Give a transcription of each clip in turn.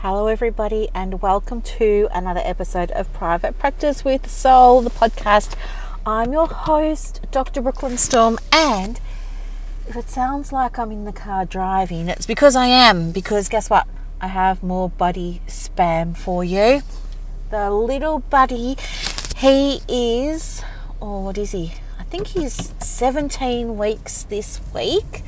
Hello, everybody, and welcome to another episode of Private Practice with Soul, the podcast. I'm your host, Dr. Brooklyn Storm, and if it sounds like I'm in the car driving, it's because I am. Because guess what? I have more buddy spam for you. The little buddy, he is, oh, what is he? I think he's 17 weeks this week.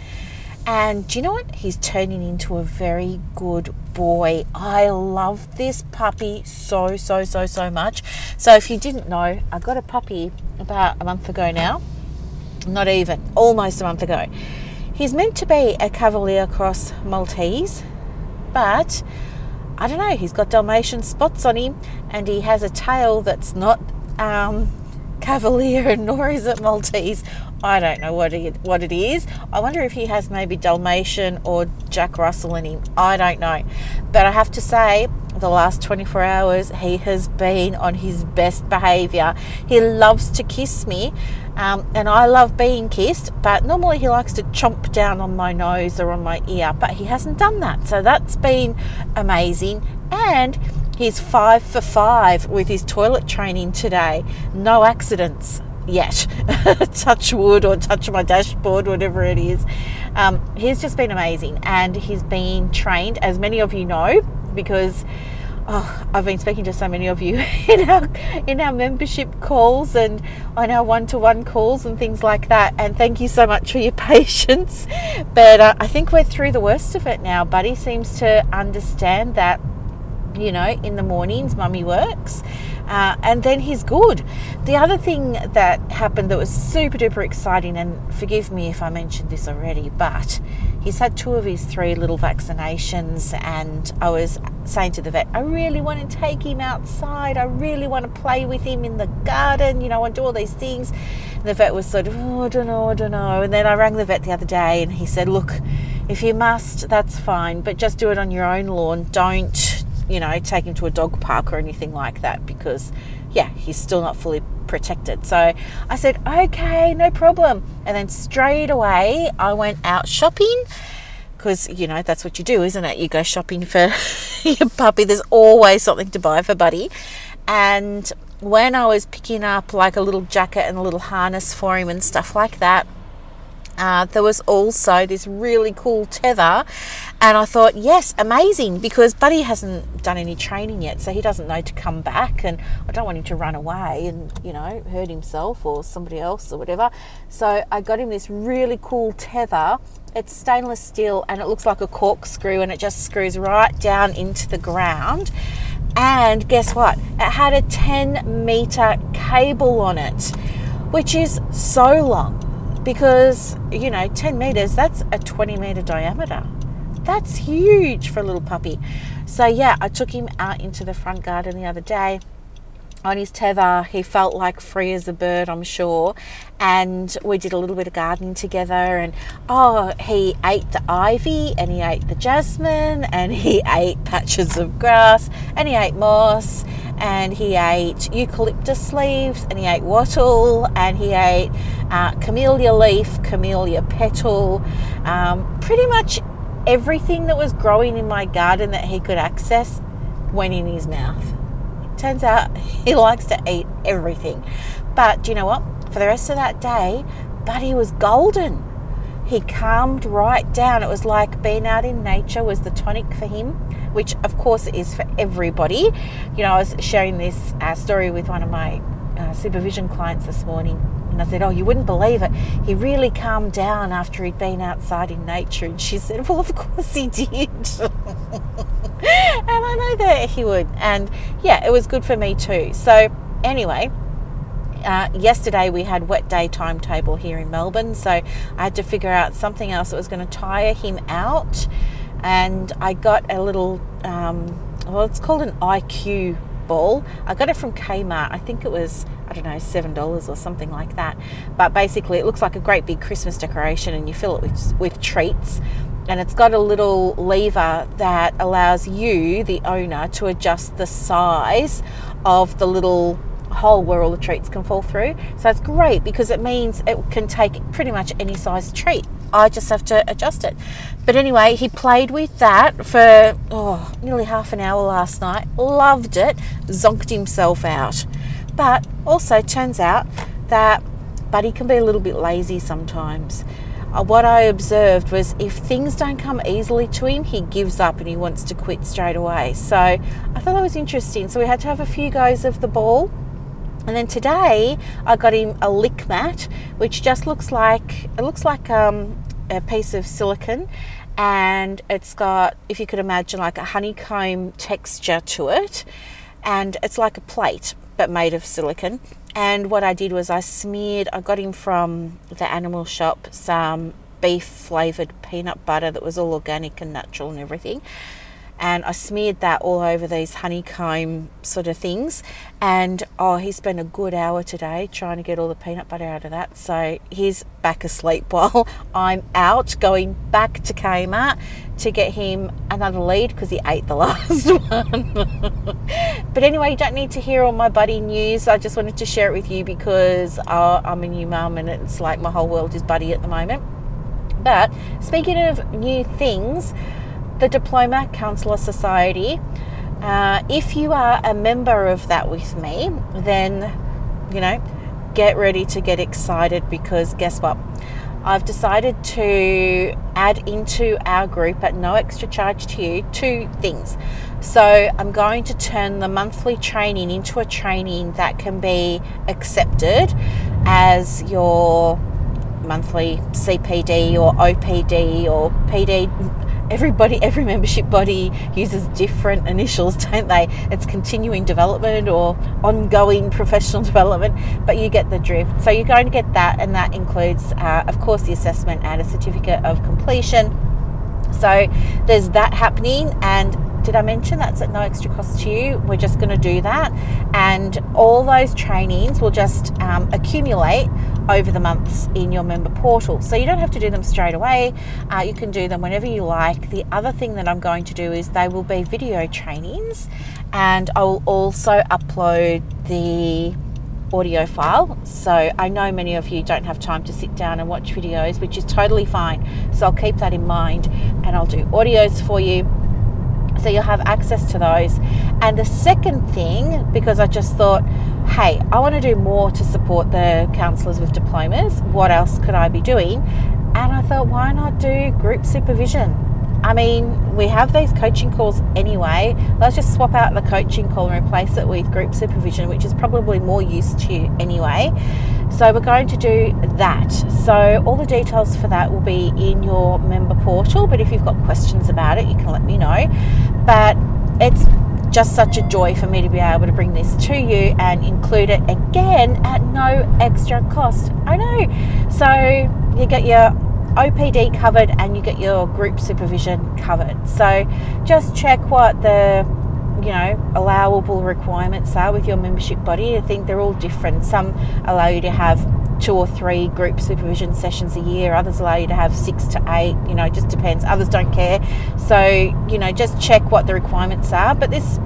And do you know what? He's turning into a very good boy. I love this puppy so, so, so, so much. So, if you didn't know, I got a puppy about a month ago now. Not even, almost a month ago. He's meant to be a Cavalier Cross Maltese, but I don't know, he's got Dalmatian spots on him and he has a tail that's not um, Cavalier, nor is it Maltese. I don't know what it, what it is. I wonder if he has maybe Dalmatian or Jack Russell in him. I don't know. But I have to say, the last 24 hours, he has been on his best behaviour. He loves to kiss me, um, and I love being kissed, but normally he likes to chomp down on my nose or on my ear, but he hasn't done that. So that's been amazing. And he's five for five with his toilet training today. No accidents yet. touch wood or touch my dashboard, whatever it is. Um, he's just been amazing and he's been trained, as many of you know, because oh, I've been speaking to so many of you in our in our membership calls and on our one-to-one calls and things like that. And thank you so much for your patience. But uh, I think we're through the worst of it now. Buddy seems to understand that you know, in the mornings, mummy works, uh, and then he's good. The other thing that happened that was super duper exciting, and forgive me if I mentioned this already, but he's had two of his three little vaccinations, and I was saying to the vet, I really want to take him outside. I really want to play with him in the garden, you know, and do all these things. And the vet was sort of, oh, I don't know, I don't know. And then I rang the vet the other day, and he said, Look, if you must, that's fine, but just do it on your own lawn. Don't you know, take him to a dog park or anything like that because, yeah, he's still not fully protected. So I said, okay, no problem. And then straight away, I went out shopping because, you know, that's what you do, isn't it? You go shopping for your puppy, there's always something to buy for Buddy. And when I was picking up like a little jacket and a little harness for him and stuff like that, uh, there was also this really cool tether, and I thought, yes, amazing, because Buddy hasn't done any training yet, so he doesn't know to come back, and I don't want him to run away and you know hurt himself or somebody else or whatever. So I got him this really cool tether. It's stainless steel and it looks like a corkscrew, and it just screws right down into the ground. And guess what? It had a 10 meter cable on it, which is so long because you know 10 meters that's a 20 meter diameter. That's huge for a little puppy. So yeah i took him out into the front garden the other day on his tether. He felt like free as a bird, I'm sure. And we did a little bit of gardening together. And oh, he ate the ivy and he ate the jasmine and he ate patches of grass and he ate moss and he ate eucalyptus leaves and he ate wattle and he ate uh, camellia leaf, camellia petal, um, pretty much everything that was growing in my garden that he could access went in his mouth. Turns out he likes to eat everything. But do you know what? For the rest of that day, Buddy was golden. He calmed right down. It was like being out in nature was the tonic for him, which of course it is for everybody. You know, I was sharing this uh, story with one of my uh, supervision clients this morning. And I said, Oh, you wouldn't believe it. He really calmed down after he'd been outside in nature. And she said, Well, of course he did. and I know that he would. And yeah, it was good for me too. So, anyway, uh, yesterday we had wet day timetable here in Melbourne, so I had to figure out something else that was going to tire him out. And I got a little, um, well, it's called an IQ ball. I got it from Kmart. I think it was, I don't know, $7 or something like that. But basically, it looks like a great big Christmas decoration, and you fill it with, with treats and it's got a little lever that allows you, the owner, to adjust the size of the little hole where all the treats can fall through. So it's great because it means it can take pretty much any size treat. I just have to adjust it. But anyway, he played with that for oh, nearly half an hour last night. Loved it. Zonked himself out. But also turns out that Buddy can be a little bit lazy sometimes. Uh, what I observed was if things don't come easily to him, he gives up and he wants to quit straight away. So I thought that was interesting. So we had to have a few goes of the ball. And then today I got him a lick mat, which just looks like it looks like um, a piece of silicon, and it's got, if you could imagine, like a honeycomb texture to it, and it's like a plate but made of silicon. And what I did was I smeared, I got him from the animal shop some beef flavored peanut butter that was all organic and natural and everything and I smeared that all over these honeycomb sort of things. And oh, he spent a good hour today trying to get all the peanut butter out of that. So he's back asleep while I'm out going back to Kmart to get him another lead because he ate the last one. but anyway, you don't need to hear all my buddy news. I just wanted to share it with you because uh, I'm a new mum and it's like my whole world is buddy at the moment. But speaking of new things, the Diploma Counsellor Society. Uh, if you are a member of that with me, then, you know, get ready to get excited because guess what? I've decided to add into our group at no extra charge to you two things. So, I'm going to turn the monthly training into a training that can be accepted as your monthly CPD or OPD or PD everybody, every membership body uses different initials, don't they? It's continuing development or ongoing professional development, but you get the drift. So you're going to get that, and that includes, uh, of course, the assessment and a certificate of completion. So there's that happening, and did I mention that's at no extra cost to you? We're just going to do that, and all those trainings will just um, accumulate over the months in your member portal. So you don't have to do them straight away. Uh, you can do them whenever you like. The other thing that I'm going to do is they will be video trainings, and I will also upload the audio file. So I know many of you don't have time to sit down and watch videos, which is totally fine. So I'll keep that in mind and I'll do audios for you so you'll have access to those. And the second thing, because I just thought, hey, I want to do more to support the counsellors with diplomas. What else could I be doing? And I thought, why not do group supervision? I mean, we have these coaching calls anyway. Let's just swap out the coaching call and replace it with group supervision, which is probably more used to you anyway. So, we're going to do that. So, all the details for that will be in your member portal. But if you've got questions about it, you can let me know. But it's just such a joy for me to be able to bring this to you and include it again at no extra cost. I know. So, you get your OPD covered and you get your group supervision covered. So just check what the you know allowable requirements are with your membership body. I think they're all different. Some allow you to have two or three group supervision sessions a year. Others allow you to have six to eight. You know, just depends. Others don't care. So you know, just check what the requirements are. But this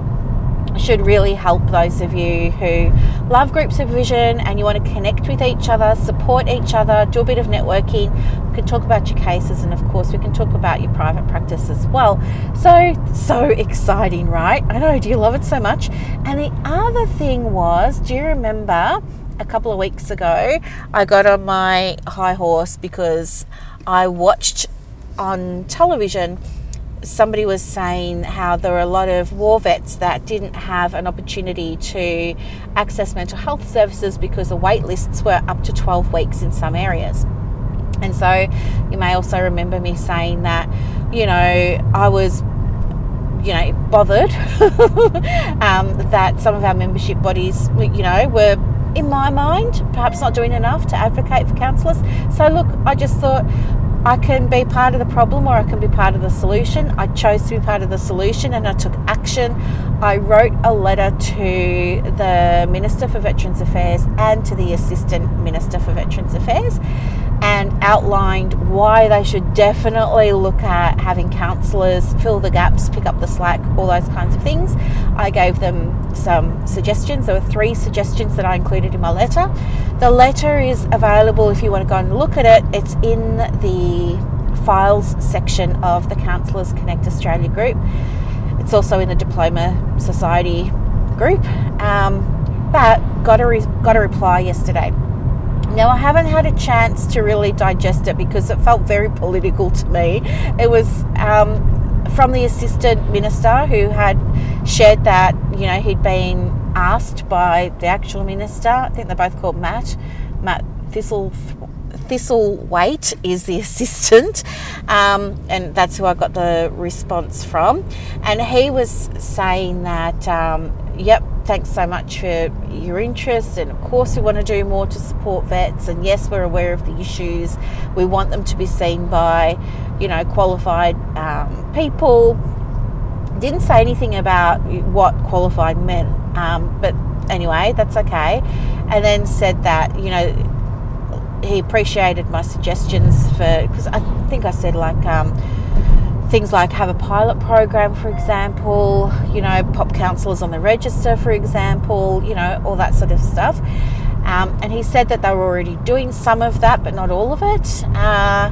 should really help those of you who love group supervision and you want to connect with each other, support each other, do a bit of networking. We can talk about your cases and, of course, we can talk about your private practice as well. So, so exciting, right? I know, do you love it so much? And the other thing was, do you remember a couple of weeks ago I got on my high horse because I watched on television somebody was saying how there were a lot of war vets that didn't have an opportunity to access mental health services because the wait lists were up to 12 weeks in some areas. And so you may also remember me saying that, you know, I was, you know, bothered um, that some of our membership bodies, you know, were in my mind, perhaps not doing enough to advocate for counsellors. So, look, I just thought I can be part of the problem or I can be part of the solution. I chose to be part of the solution and I took action. I wrote a letter to the Minister for Veterans Affairs and to the Assistant Minister for Veterans Affairs. And outlined why they should definitely look at having counsellors fill the gaps, pick up the slack, all those kinds of things. I gave them some suggestions. There were three suggestions that I included in my letter. The letter is available if you want to go and look at it. It's in the files section of the Counsellors Connect Australia group. It's also in the Diploma Society group. Um, but got a re- got a reply yesterday now, I haven't had a chance to really digest it because it felt very political to me. It was um, from the assistant minister who had shared that, you know, he'd been asked by the actual minister, I think they're both called Matt, Matt Thistle. Thistlethwaite is the assistant, um, and that's who I got the response from. And he was saying that, um, yep, thanks so much for your interest. And of course, we want to do more to support vets. And yes, we're aware of the issues. We want them to be seen by, you know, qualified um, people. Didn't say anything about what qualified meant, um, but anyway, that's okay. And then said that, you know, he appreciated my suggestions for because I think I said like um, things like have a pilot program, for example, you know, pop counsellors on the register, for example, you know, all that sort of stuff. Um, and he said that they were already doing some of that, but not all of it. Uh,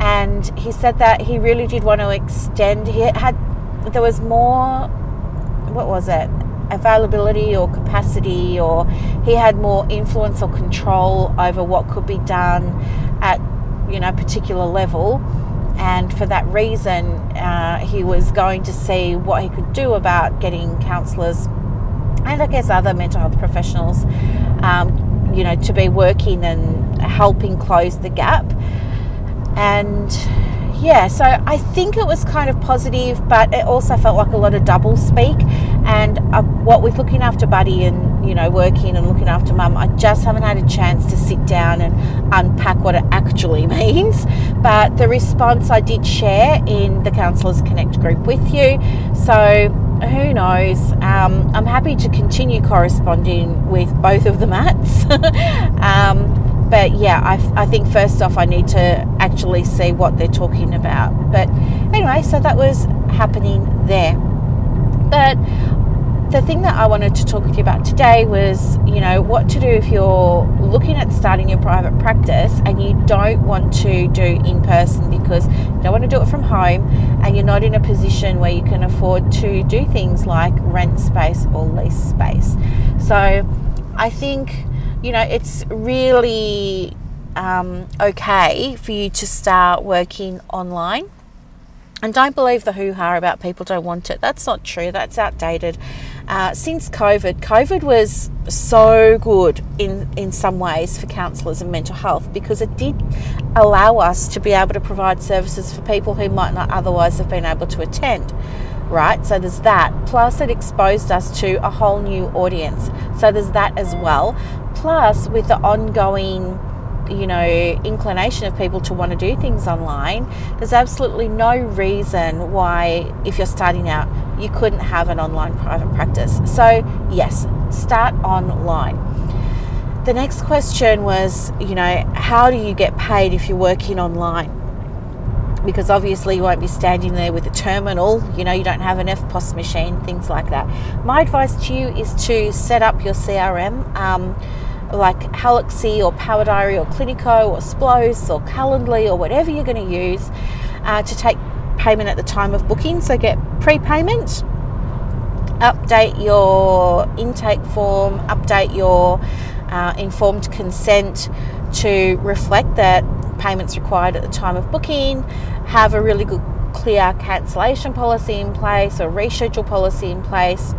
and he said that he really did want to extend. He had there was more. What was it? Availability or capacity, or he had more influence or control over what could be done at you know particular level and for that reason, uh, he was going to see what he could do about getting counsellors and I guess other mental health professionals, um, you know, to be working and helping close the gap. And yeah, so I think it was kind of positive, but it also felt like a lot of double speak. And uh, what with looking after Buddy and you know working and looking after Mum, I just haven't had a chance to sit down and unpack what it actually means. But the response I did share in the Counsellors Connect group with you. So who knows? Um, I'm happy to continue corresponding with both of the mats. um, but yeah, I, I think first off, I need to actually see what they're talking about. But anyway, so that was happening there. But the thing that I wanted to talk with you about today was, you know, what to do if you're looking at starting your private practice and you don't want to do in person because you don't want to do it from home and you're not in a position where you can afford to do things like rent space or lease space. So I think you know, it's really um, okay for you to start working online. And don't believe the hoo ha about people don't want it. That's not true. That's outdated. Uh, since COVID, COVID was so good in, in some ways for counsellors and mental health because it did allow us to be able to provide services for people who might not otherwise have been able to attend right? So there's that. Plus, it exposed us to a whole new audience. So there's that as well. Plus, with the ongoing you know, inclination of people to want to do things online, there's absolutely no reason why, if you're starting out, you couldn't have an online private practice. So, yes, start online. The next question was, you know, how do you get paid if you're working online? because obviously you won't be standing there with a terminal, you know, you don't have an EFTPOS machine, things like that. My advice to you is to set up your CRM. Um, like Halaxy or Power Diary or Cliniko or Splose or Calendly or whatever you're going to use uh, to take payment at the time of booking. So get prepayment, update your intake form, update your uh, informed consent to reflect that payments required at the time of booking, have a really good clear cancellation policy in place or reschedule policy in place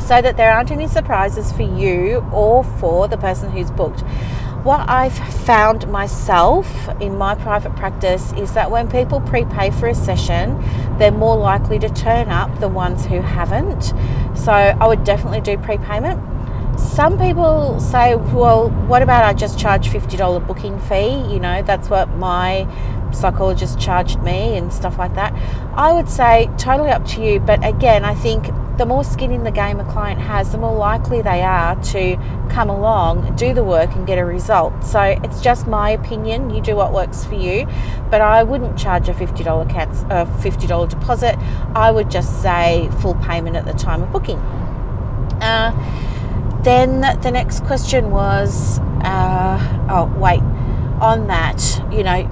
so that there aren't any surprises for you or for the person who's booked. What I've found myself in my private practice is that when people prepay for a session, they're more likely to turn up the ones who haven't. So I would definitely do prepayment. Some people say, well, what about I just charge $50 booking fee? You know, that's what my psychologist charged me and stuff like that. I would say totally up to you. But again, I think the more skin in the game a client has, the more likely they are to come along, do the work, and get a result. So it's just my opinion. You do what works for you, but I wouldn't charge a fifty dollar uh, fifty dollar deposit. I would just say full payment at the time of booking. Uh, then the next question was, uh, oh wait, on that, you know,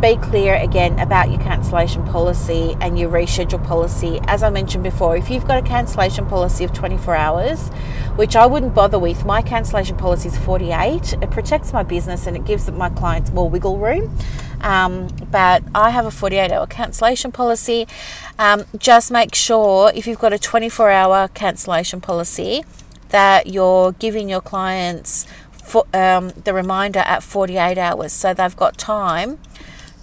be clear again about your cancellation policy and your reschedule policy. As I mentioned before, if you've got a cancellation policy of 24 hours, which I wouldn't bother with, my cancellation policy is 48. It protects my business and it gives my clients more wiggle room. Um, but I have a 48 hour cancellation policy. Um, just make sure if you've got a 24 hour cancellation policy that you're giving your clients for, um, the reminder at 48 hours so they've got time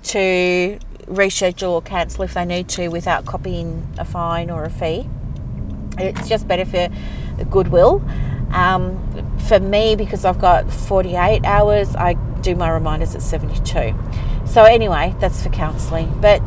to reschedule or cancel if they need to without copying a fine or a fee. It's just better for goodwill. Um, for me, because I've got 48 hours, I do my reminders at 72. So, anyway, that's for counselling. But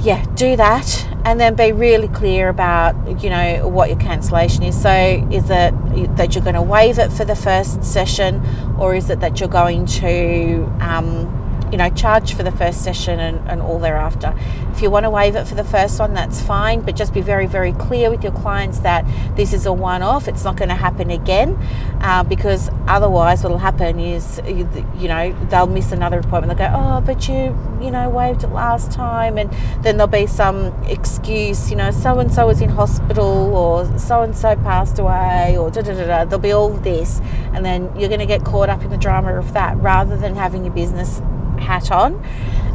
yeah, do that and then be really clear about you know what your cancellation is. So, is it that you're going to waive it for the first session, or is it that you're going to um, you know, charge for the first session and, and all thereafter. If you want to waive it for the first one, that's fine, but just be very, very clear with your clients that this is a one off, it's not going to happen again, uh, because otherwise, what will happen is, you know, they'll miss another appointment. They'll go, oh, but you, you know, waived it last time, and then there'll be some excuse, you know, so and so was in hospital, or so and so passed away, or da da da da. There'll be all this, and then you're going to get caught up in the drama of that rather than having your business hat on.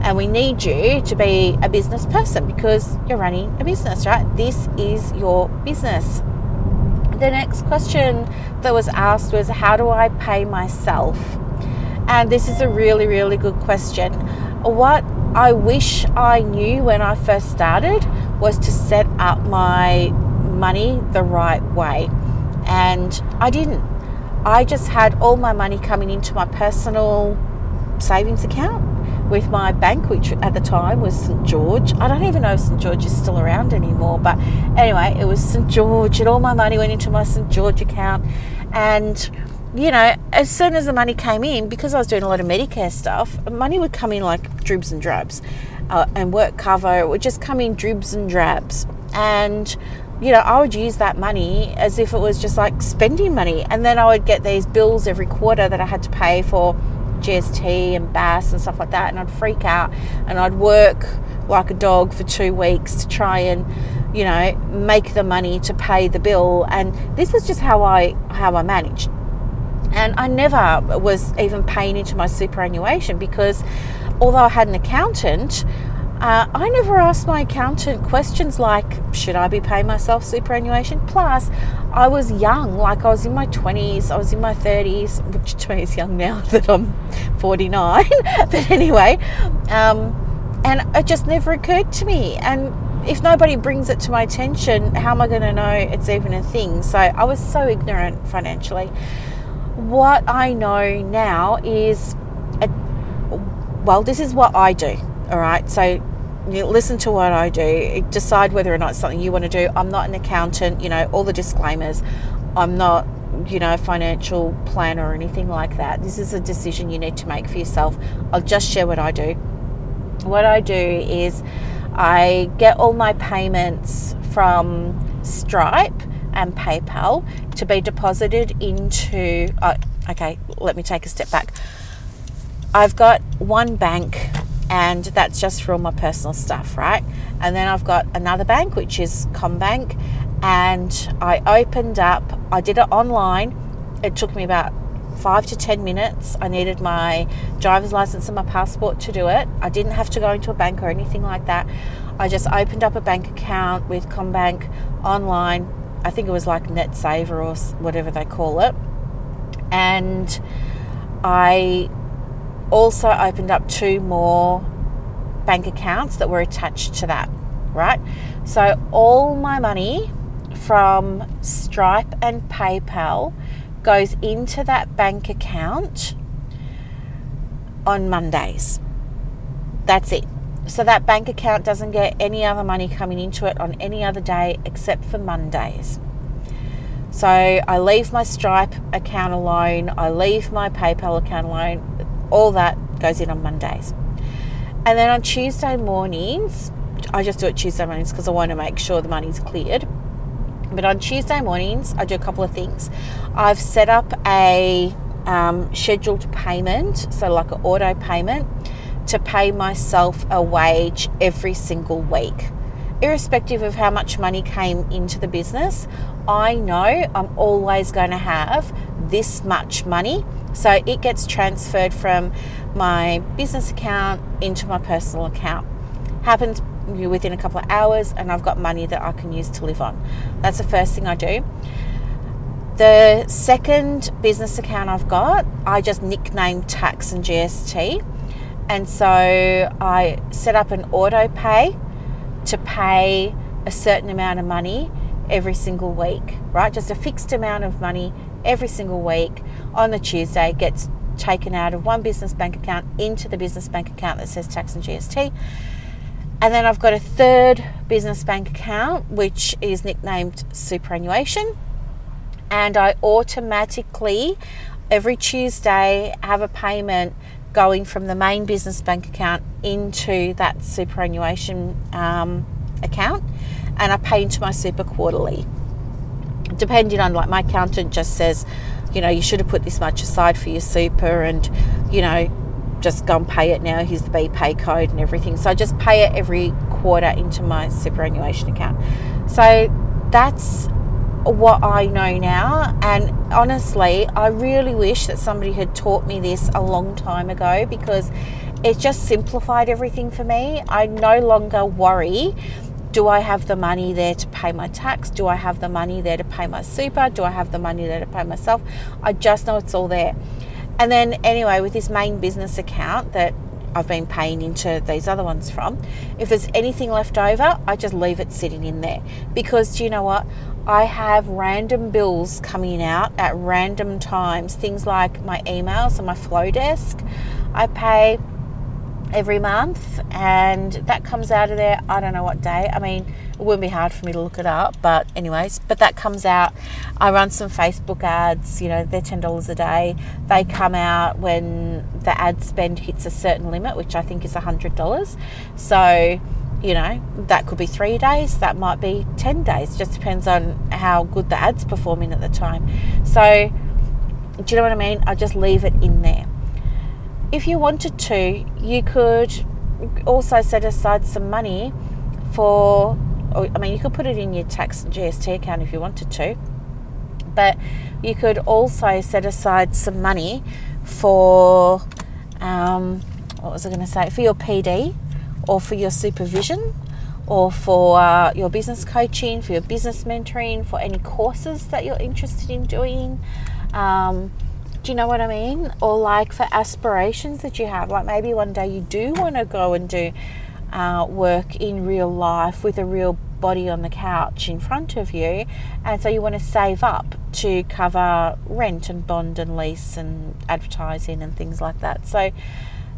And we need you to be a business person because you're running a business, right? This is your business. The next question that was asked was How do I pay myself? And this is a really, really good question. What I wish I knew when I first started was to set up my money the right way. And I didn't. I just had all my money coming into my personal savings account with my bank, which at the time was St George. I don't even know if St George is still around anymore, but anyway, it was St George, and all my money went into my St George account. And you know, as soon as the money came in, because I was doing a lot of Medicare stuff, money would come in like dribs and drabs, uh, and work cover it would just come in dribs and drabs, and you know, I would use that money as if it was just like spending money, and then I would get these bills every quarter that I had to pay for GST and BAS and stuff like that, and I'd freak out and I'd work like a dog for two weeks to try and you know make the money to pay the bill and this was just how I how I managed. And I never was even paying into my superannuation because although I had an accountant uh, I never asked my accountant questions like, should I be paying myself superannuation? Plus, I was young, like I was in my 20s, I was in my 30s, which to me is young now that I'm 49. but anyway, um, and it just never occurred to me. And if nobody brings it to my attention, how am I going to know it's even a thing? So I was so ignorant financially. What I know now is, a, well, this is what I do all right. So you listen to what I do, decide whether or not it's something you want to do. I'm not an accountant, you know, all the disclaimers. I'm not, you know, a financial planner or anything like that. This is a decision you need to make for yourself. I'll just share what I do. What I do is I get all my payments from Stripe and PayPal to be deposited into. Uh, okay, let me take a step back. I've got one bank and that's just for all my personal stuff, right? And then I've got another bank, which is CommBank, and I opened up, I did it online. It took me about five to 10 minutes. I needed my driver's license and my passport to do it. I didn't have to go into a bank or anything like that. I just opened up a bank account with CommBank online. I think it was like NetSaver or whatever they call it. And I also opened up two more bank accounts that were attached to that, right? So all my money from Stripe and PayPal goes into that bank account on Mondays. That's it. so that bank account doesn't get any other money coming into it on any other day except for Mondays. So I leave my Stripe account alone, I leave my PayPal account alone, all that goes in on Mondays. And then on Tuesday mornings, I just do it Tuesday mornings because I want to make sure the money's cleared. But on Tuesday mornings, I do a couple of things. I've set up a um, scheduled payment, so like an auto payment, to pay myself a wage every single week. Irrespective of how much money came into the business, I know I'm always going to have this much money. So it gets transferred from my business account into my personal account. Happens within a couple of hours, and I've got money that I can use to live on. That's the first thing I do. The second business account I've got, I just nicknamed tax and GST. And so I set up an auto pay to pay a certain amount of money every single week, right? Just a fixed amount of money every single week on the Tuesday gets taken out of one business bank account into the business bank account that says tax and GST. And then I've got a third business bank account which is nicknamed superannuation. And I automatically, every Tuesday, have a payment going from the main business bank account into that superannuation um, account. And I pay into my super quarterly. Depending on, like, my accountant just says, you know, you should have put this much aside for your super and, you know, just go and pay it now. Here's the BPay code and everything. So I just pay it every quarter into my superannuation account. So that's what I know now. And honestly, I really wish that somebody had taught me this a long time ago because it just simplified everything for me. I no longer worry do I have the money there to pay my tax? Do I have the money there to pay my super? Do I have the money there to pay myself? I just know it's all there. And then, anyway, with this main business account that I've been paying into these other ones from, if there's anything left over, I just leave it sitting in there. Because do you know what? I have random bills coming out at random times, things like my emails and my Flodesk. I pay every month and that comes out of there i don't know what day. I mean it wouldn't be hard for me to look it up but anyways but that comes out. I run some facebook ads you know they're $10 a day. They come out when the ad spend hits a certain limit which i think is a $100 so you know that could be three days that might be 10 days just depends on how good the ad's performing at the time. So do you know what i mean? I just leave it in there if you wanted to, you could also set aside some money for, I mean, you could put it in your tax GST account if you wanted to, but you could also set aside some money for, um, what was I going to say, for your PD or for your supervision or for uh, your business coaching, for your business mentoring, for any courses that you're interested in doing. Um, do you know what I mean? Or like for aspirations that you have, like maybe one day you do want to go and do uh, work in real life with a real body on the couch in front of you, and so you want to save up to cover rent and bond and lease and advertising and things like that. So,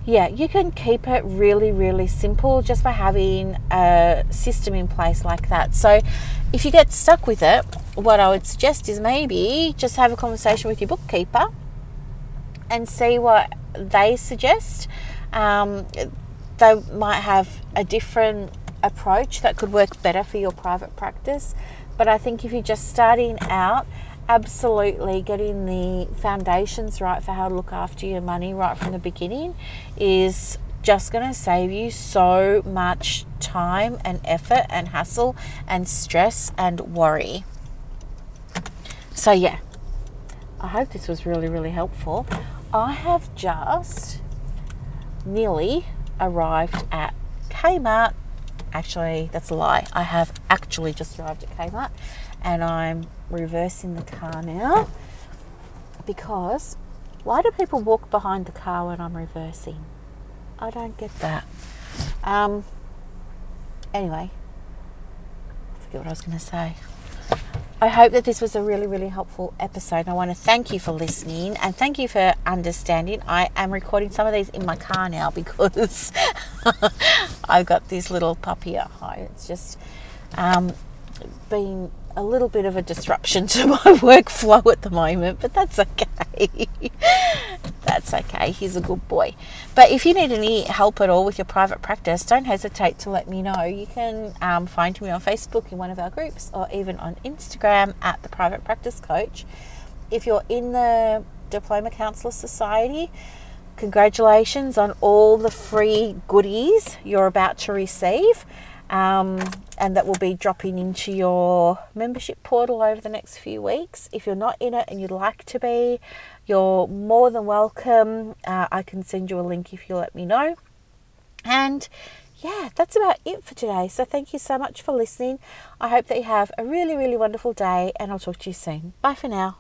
yeah, you can keep it really, really simple just by having a system in place like that. So, if you get stuck with it, what I would suggest is maybe just have a conversation with your bookkeeper and see what they suggest. Um, they might have a different approach that could work better for your private practice. But I think if you're just starting out, absolutely getting the foundations right for how to look after your money right from the beginning is just going to save you so much time and effort and hassle and stress and worry. So, yeah, I hope this was really, really helpful. I have just nearly arrived at Kmart. Actually, that's a lie. I have actually just arrived at Kmart and I'm reversing the car now because why do people walk behind the car when I'm reversing? I don't get that. Um, anyway, I forget what I was going to say. I hope that this was a really, really helpful episode. I want to thank you for listening and thank you for understanding. I am recording some of these in my car now because I've got this little puppy at home. It's just um, been a little bit of a disruption to my workflow at the moment, but that's okay. that's okay. He's a good boy. But if you need any help at all with your private practice, don't hesitate to let me know. You can um, find me on Facebook in one of our groups or even on Instagram at the Private Practice Coach. If you're in the Diploma Counselor Society, congratulations on all the free goodies you're about to receive um, and that will be dropping into your membership portal over the next few weeks. If you're not in it and you'd like to be, you're more than welcome. Uh, I can send you a link if you let me know. And yeah, that's about it for today. So thank you so much for listening. I hope that you have a really, really wonderful day, and I'll talk to you soon. Bye for now.